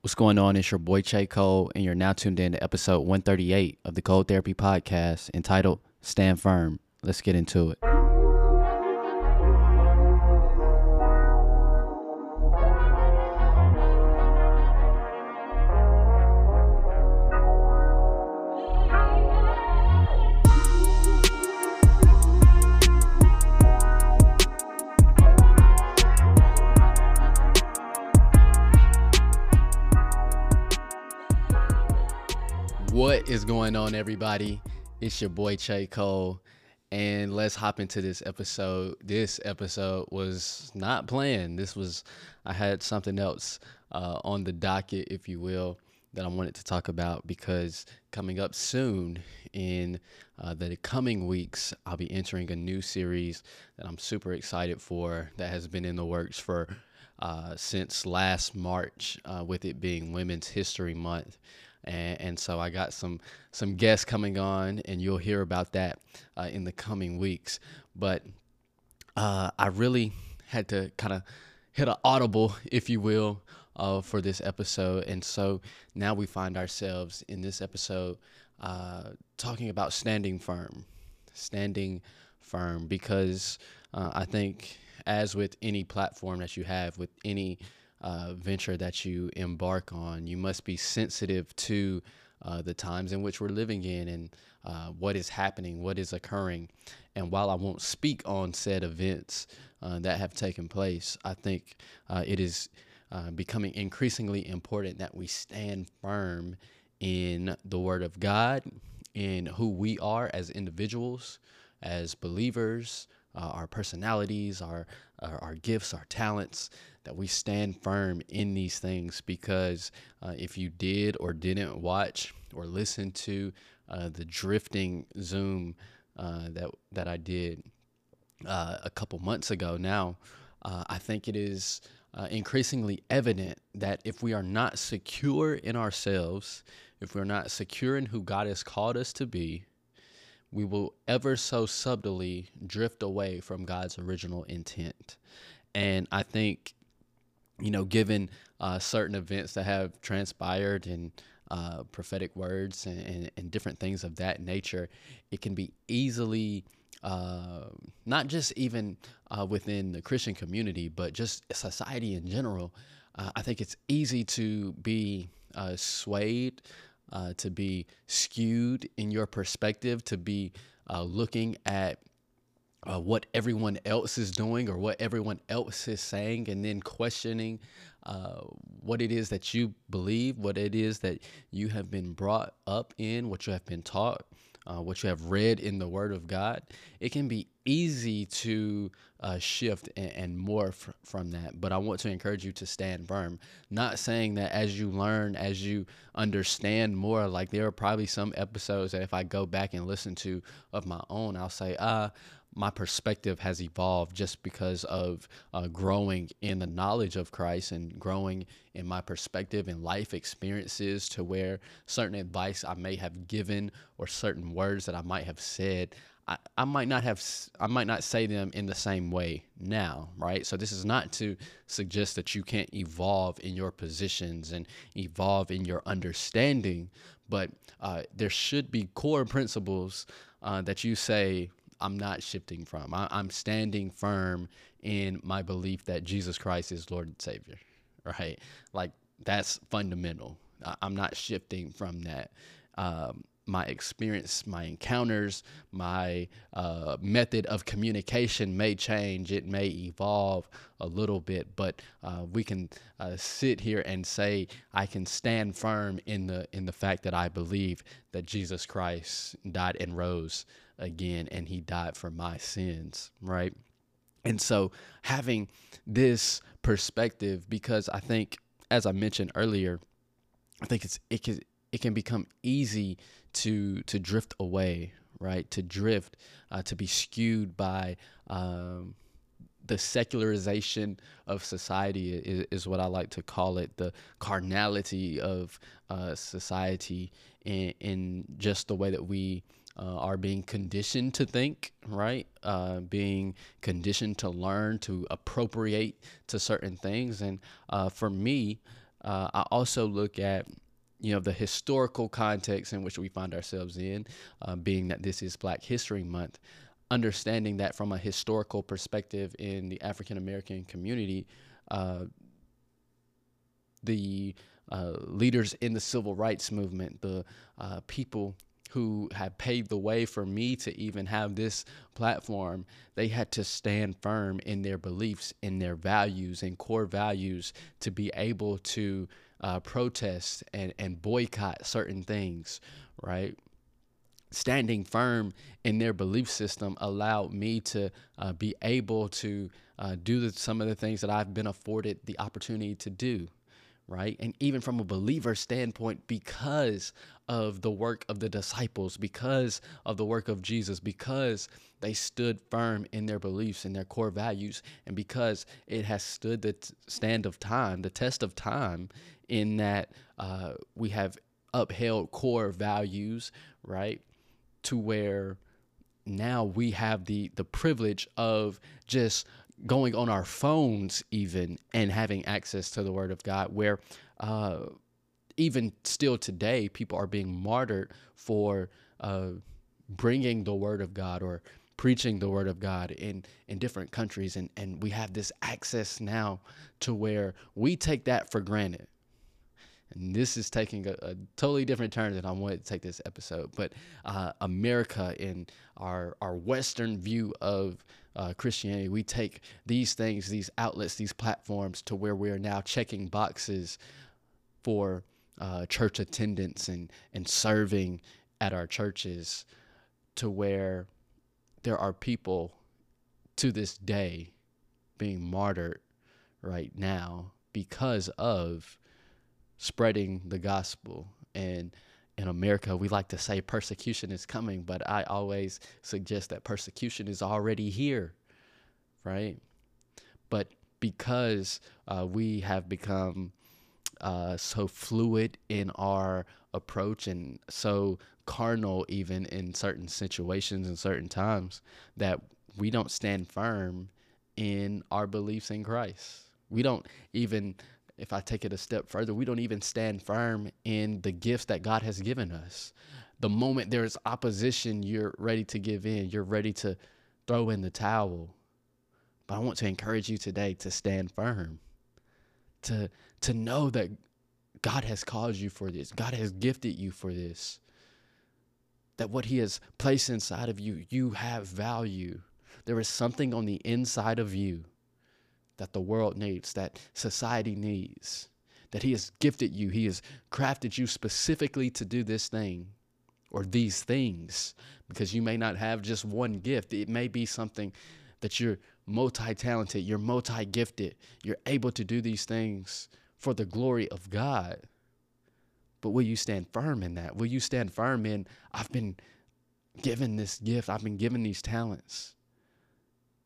What's going on? It's your boy Chae Cole, and you're now tuned in to episode 138 of the Cole Therapy Podcast entitled Stand Firm. Let's get into it. What is going on, everybody? It's your boy Chae Cole, and let's hop into this episode. This episode was not planned. This was, I had something else uh, on the docket, if you will, that I wanted to talk about because coming up soon in uh, the coming weeks, I'll be entering a new series that I'm super excited for that has been in the works for uh, since last March, uh, with it being Women's History Month and, and so I got some some guests coming on, and you'll hear about that uh, in the coming weeks. But uh, I really had to kind of hit an audible, if you will, uh, for this episode, and so now we find ourselves in this episode uh, talking about standing firm, standing firm, because uh, I think as with any platform that you have, with any uh, venture that you embark on. You must be sensitive to uh, the times in which we're living in and uh, what is happening, what is occurring. And while I won't speak on said events uh, that have taken place, I think uh, it is uh, becoming increasingly important that we stand firm in the Word of God, in who we are as individuals, as believers, our personalities, our, our, our gifts, our talents, that we stand firm in these things because uh, if you did or didn't watch or listen to uh, the drifting Zoom uh, that that I did uh, a couple months ago now, uh, I think it is uh, increasingly evident that if we are not secure in ourselves, if we're not secure in who God has called us to be, we will ever so subtly drift away from God's original intent. And I think you know, given uh, certain events that have transpired and uh, prophetic words and, and, and, different things of that nature, it can be easily, uh, not just even uh, within the Christian community, but just society in general. Uh, I think it's easy to be uh, to be skewed in your perspective, to be looking at uh, what everyone else is doing or what everyone else is saying, and then questioning uh, what it is that you believe, what it is that you have been brought up in, what you have been taught, uh, what you have read in the Word of God, it can be easy to uh, shift and, and morph from that. But I want to encourage you to stand firm. Not saying that as you learn, as you understand more, like there are probably some episodes that if I go back and listen to of my own, I'll say, ah, my perspective has evolved just because of uh, growing in the knowledge of Christ and growing in my perspective and life experiences to where certain advice I may have given or certain words that I might have said I, I might not have I might not say them in the same way now, right? So this is not to suggest that you can't evolve in your positions and evolve in your understanding, but uh, there should be core principles uh, that you say I'm not shifting from. I, am standing firm in my belief that Jesus Christ is Lord and Savior, right? Like that's fundamental. I, am not shifting from that. Um, my experience, my encounters, my uh, method of communication may change. It may evolve a little bit, but uh, we can uh, sit here and say I can stand firm in the in the fact that I believe that Jesus Christ died and rose again and he died for my sins, right? And so having this perspective because I think as I mentioned earlier, I think it's it can it can become easy to to drift away, right? To drift, uh, to be skewed by um, the secularization of society is, is, what I like to call it, the carnality of uh, society in, in just the way that we uh, are being conditioned to think, right? Uh, being conditioned to learn, to appropriate to certain things. And uh, for me, uh, I also look at you know the historical context in which we find ourselves in, uh, being that this is Black History Month. Understanding that from a historical perspective in the African American community, uh, the uh, leaders in the civil rights movement, the uh, people who had paved the way for me to even have this platform, they had to stand firm in their beliefs, in their values and core values to be able to uh, protest and, and boycott certain things, right? Standing firm in their belief system allowed me to uh, be able to uh, do the, some of the things that I've been afforded the opportunity to do right? And even from a believer standpoint, because of the work of the disciples, because of the work of Jesus, because they stood firm in their beliefs and their core values, and because it has stood the t- stand of time, the test of time, in that uh, we have upheld core values, right? To where now we have the the privilege of just going on our phones even and having access to the word of god where uh, even still today people are being martyred for uh, bringing the word of god or preaching the word of god in in different countries. And and we have this access now to where we take that for granted and this is taking a, a, totally different turn than I wanted to take this episode. But uh, America, in our our Western view of uh, Christianity, we take these things, these outlets, these platforms, to where we are now checking boxes for uh, church attendance and and serving at our churches, to where there are people to this day being martyred right now because of spreading the gospel. And in America, we like to say persecution is coming, but I always suggest that persecution is already here, right? But because uh, we have become uh, so fluid in our approach and so carnal, even in certain situations and certain times, that we don't stand firm in our beliefs in Christ. We don't even if I take it a step further, we don't even stand firm in the gifts that God has given us. The moment there is opposition, you're ready to give in, you're ready to throw in the towel. But I want to encourage you today to stand firm, to, to know that God has called you for this, God has gifted you for this, that what He has placed inside of you, you have value. There is something on the inside of you that the world needs, that society needs, that He has gifted you, He has crafted you specifically to do this thing or these things, because you may not have just one gift. It may be something that you're multi talented, you're multi gifted, you're able to do these things for the glory of God. But will you stand firm in that? Will you stand firm in, I've been given this gift, I've been given these talents?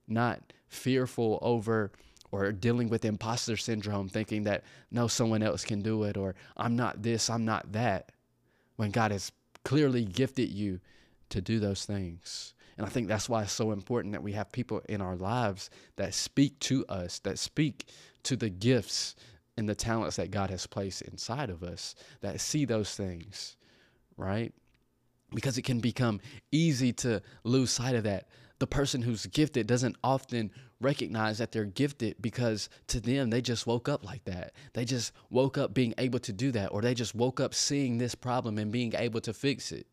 Not fearful over or dealing with imposter syndrome, thinking that no, someone else can do it, or I'm not this, I'm not that, when God has clearly gifted you to do those things. And I think that's why it's so important that we have people in our lives that speak to us, that speak to the gifts and the talents that God has placed inside of us, that see those things, right? Because it can become easy to lose sight of that. The person who's gifted doesn't often recognize that they're gifted because to them they just woke up like that. They just woke up being able to do that, or they just woke up seeing this problem and being able to fix it.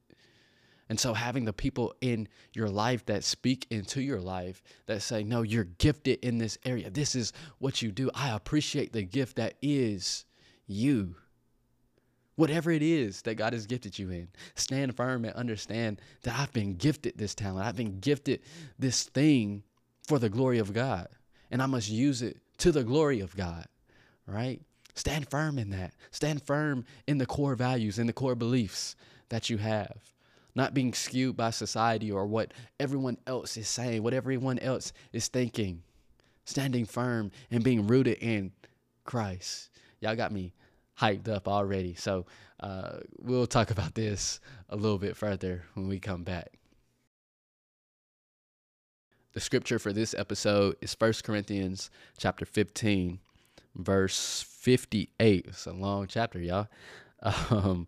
And so, having the people in your life that speak into your life that say, No, you're gifted in this area. This is what you do. I appreciate the gift that is you. Whatever it is that God has gifted you in, stand firm and understand that I've been gifted this talent. I've been gifted this thing for the glory of God. And I must use it to the glory of God, right? Stand firm in that. Stand firm in the core values and the core beliefs that you have. Not being skewed by society or what everyone else is saying, what everyone else is thinking. Standing firm and being rooted in Christ. Y'all got me hyped up already. So uh, we'll talk about this a little bit further when we come back. The scripture for this episode is 1 Corinthians chapter 15, verse 58. It's a long chapter, y'all. Um,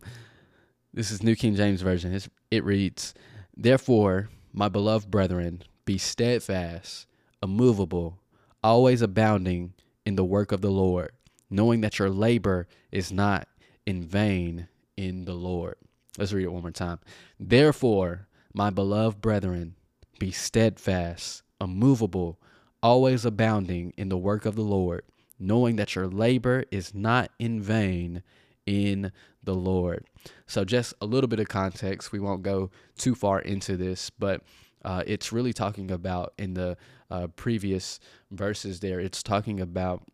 this is New King James Version. It's, it reads, Therefore, my beloved brethren, be steadfast, immovable, always abounding in the work of the Lord, knowing that your labor is not in vain in the Lord. Let's read it one more time. Therefore, my beloved brethren, be steadfast, immovable, always abounding in the work of the Lord, knowing that your labor is not in vain in the Lord. So, just a little bit of context. We won't go too far into this, but uh, it's really talking about in the uh, previous verses there, it's talking about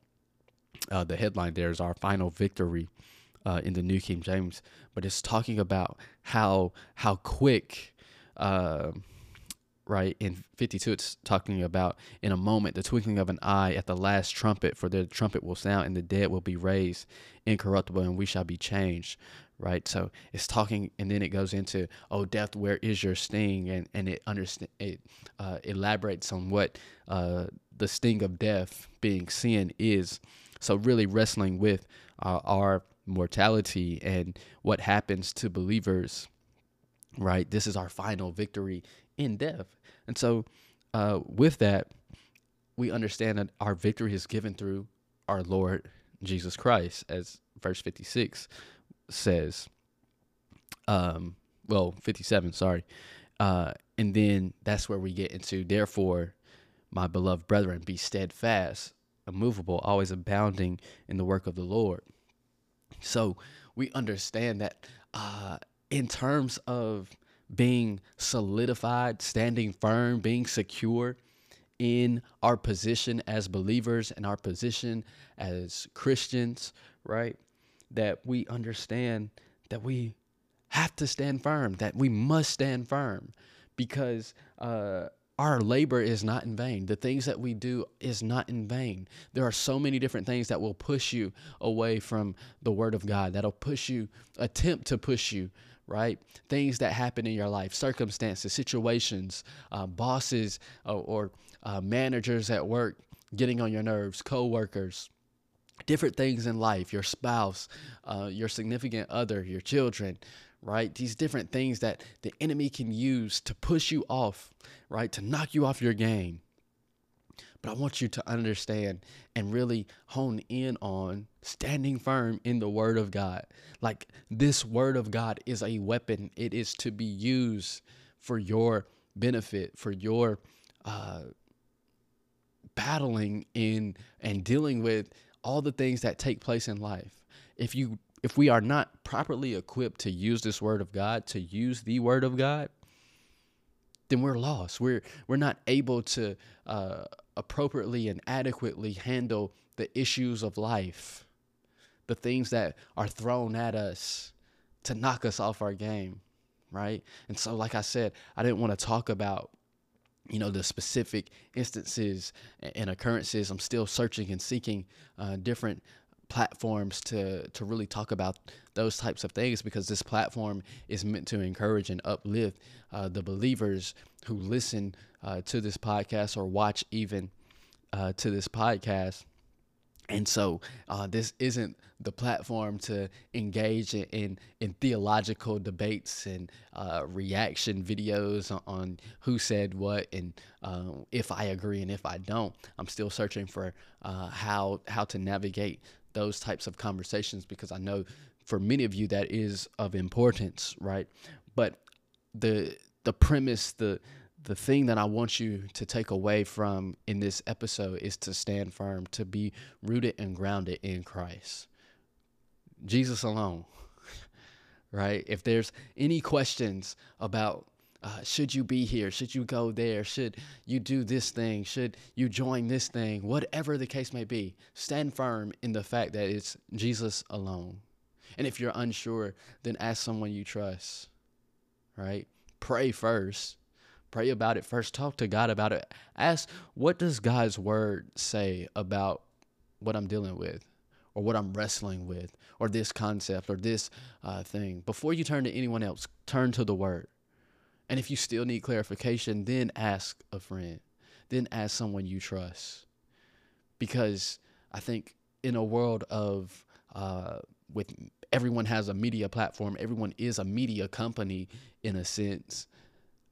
uh, the headline there is our final victory uh, in the New King James, but it's talking about how how quick uh, right? In 52, it's talking about in a moment, the twinkling of an eye at the last trumpet, for the trumpet will sound and the dead will be raised incorruptible and we shall be changed, right? So it's talking, and then it goes into, oh, death, where is your sting? And, and it, understand, it uh, elaborates on what uh, the sting of death being sin is. So really wrestling with uh, our mortality and what happens to believers right? This is our final victory in death. And so, uh, with that, we understand that our victory is given through our Lord Jesus Christ, as verse 56 says. Um, well, 57, sorry. Uh, and then that's where we get into, therefore, my beloved brethren, be steadfast, immovable, always abounding in the work of the Lord. So we understand that uh, in terms of being solidified, standing firm, being secure in our position as believers and our position as Christians, right? That we understand that we have to stand firm, that we must stand firm because uh, our labor is not in vain. The things that we do is not in vain. There are so many different things that will push you away from the Word of God, that'll push you, attempt to push you right? Things that happen in your life, circumstances, situations, uh, bosses uh, or uh, managers at work getting on your nerves, coworkers, different things in life, your spouse, uh, your significant other, your children, right? These different things that the enemy can use to push you off, right? To knock you off your game. But I want you to understand and really hone in on standing firm in the Word of God. Like this Word of God is a weapon, it is to be used for your benefit, for your uh, battling in and dealing with all the things that take place in life. If you if we are not properly equipped to use this word of God, to use the word of God, then we're lost. We're we're not able to uh, appropriately and adequately handle the issues of life, the things that are thrown at us to knock us off our game, right? And so, like I said, I didn't want to talk about you know the specific instances and occurrences i'm still searching and seeking uh, different platforms to to really talk about those types of things because this platform is meant to encourage and uplift uh, the believers who listen uh, to this podcast or watch even uh, to this podcast. And so uh, this isn't the platform to engage in, in, in theological debates and uh, reaction videos on, on, who said what and uh, if I agree and if I don't. I'm still searching for uh, how how to navigate those types of conversations because I know for many of you that is of importance, right? But the the premise, the the thing that I want you to take away from in this episode is to stand firm, to be rooted and grounded in Christ. Jesus alone. right? If there's any questions about uh, should you be here? Should you go there? Should you do this thing? Should you join this thing? Whatever the case may be, stand firm in the fact that it's Jesus alone. And if you're unsure, then ask someone you trust, right? Pray first. Pray about it first. Talk to God about it. Ask, what does God's word say about what I'm dealing with? Or what I'm wrestling with, or this concept, or this uh, thing. Before you turn to anyone else, turn to the word and if you still need clarification, then ask a friend, then ask someone you trust. Because I think in a world of uh, with everyone has a media platform, everyone is a media company in a sense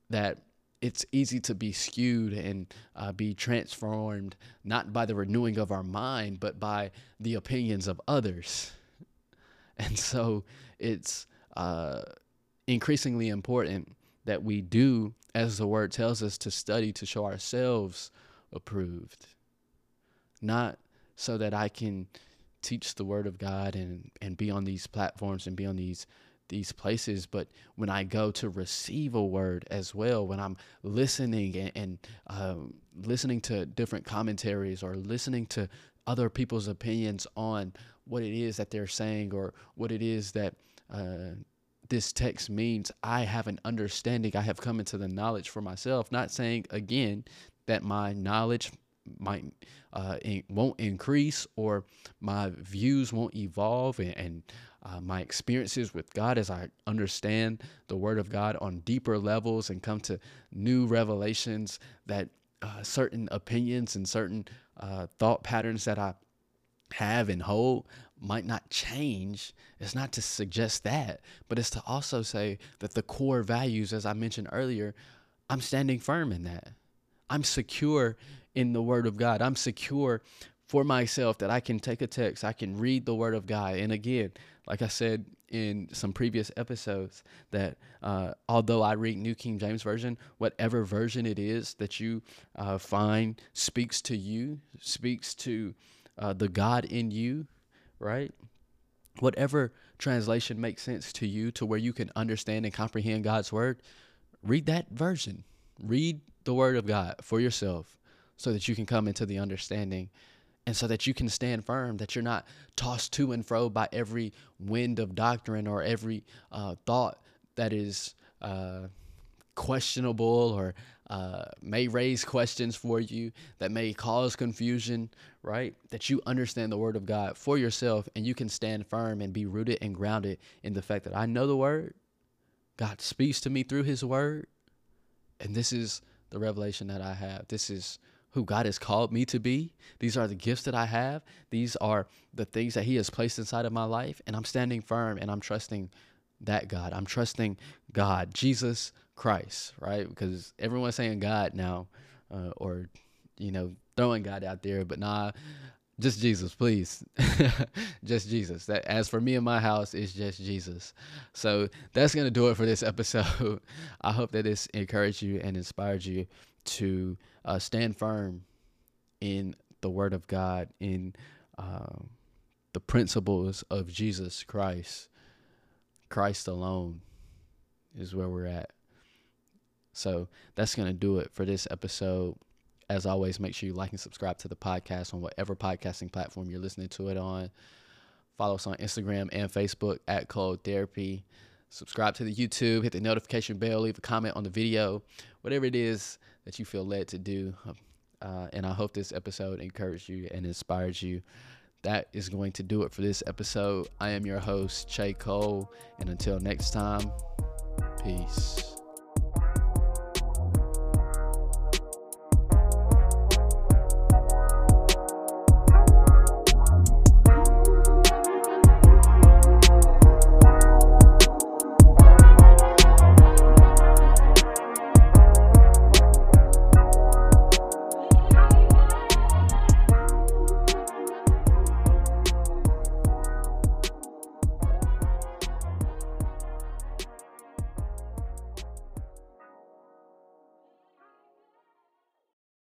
that it's easy to be skewed and uh, be transformed not by the renewing of our mind, but by the opinions of others. And so it's uh, increasingly important that we do, as the word tells us, to study to show ourselves approved, not so that I can teach the word of God and, and be on these platforms and be on these these places, but when I go to receive a word as well, when I'm listening and, and um, listening to different commentaries or listening to other people's opinions on what it is that they're saying or what it is that uh, this text means, I have an understanding. I have come into the knowledge for myself. Not saying again that my knowledge might uh, in, won't increase or my views won't evolve and, and uh, my experiences with God as I understand the Word of God on deeper levels and come to new revelations that uh, certain opinions and certain uh, thought patterns that I have and hold might not change. It's not to suggest that, but it's to also say that the core values, as I mentioned earlier, I'm standing firm in that. I'm secure in the Word of God. I'm secure for myself that I can take a text, I can read the Word of God. And again, like I said in some previous episodes, that uh, although I read New King James Version, whatever version it is that you uh, find speaks to you, speaks to uh, the God in you, right? Whatever translation makes sense to you to where you can understand and comprehend God's Word, read that version. Read the Word of God for yourself so that you can come into the understanding and so that you can stand firm, that you're not tossed to and fro by every wind of doctrine or every uh, thought that is uh, questionable or uh, may raise questions for you, that may cause confusion, right? That you understand the Word of God for yourself and you can stand firm and be rooted and grounded in the fact that I know the Word, God speaks to me through His Word, and this is the revelation that I have. This is who God has called me to be. These are the gifts that I have. These are the things that He has placed inside of my life. And I'm standing firm and I'm trusting that God. I'm trusting God, Jesus Christ, right? Because everyone's saying God now, uh, or, you know, throwing God out there, but nah, just Jesus, please. just Jesus. That as for me and my house, it's just Jesus. So that's gonna do it for this episode. I hope that this encouraged you and inspired you to uh, stand firm in the Word of God, in uh, the principles of Jesus Christ. Christ alone is where we're at. So that's going to do it for this episode. As always, make sure you like and subscribe to the podcast on whatever podcasting platform you're listening to it on. Follow us on Instagram and Facebook at Cole Therapy. Subscribe to the YouTube, hit the notification bell, leave a comment on the video, whatever it is that you feel led to do. Uh, and I hope this episode encouraged you and inspired you. That is going to do it for this episode. I am your host, Chae Cole. And until next time, peace.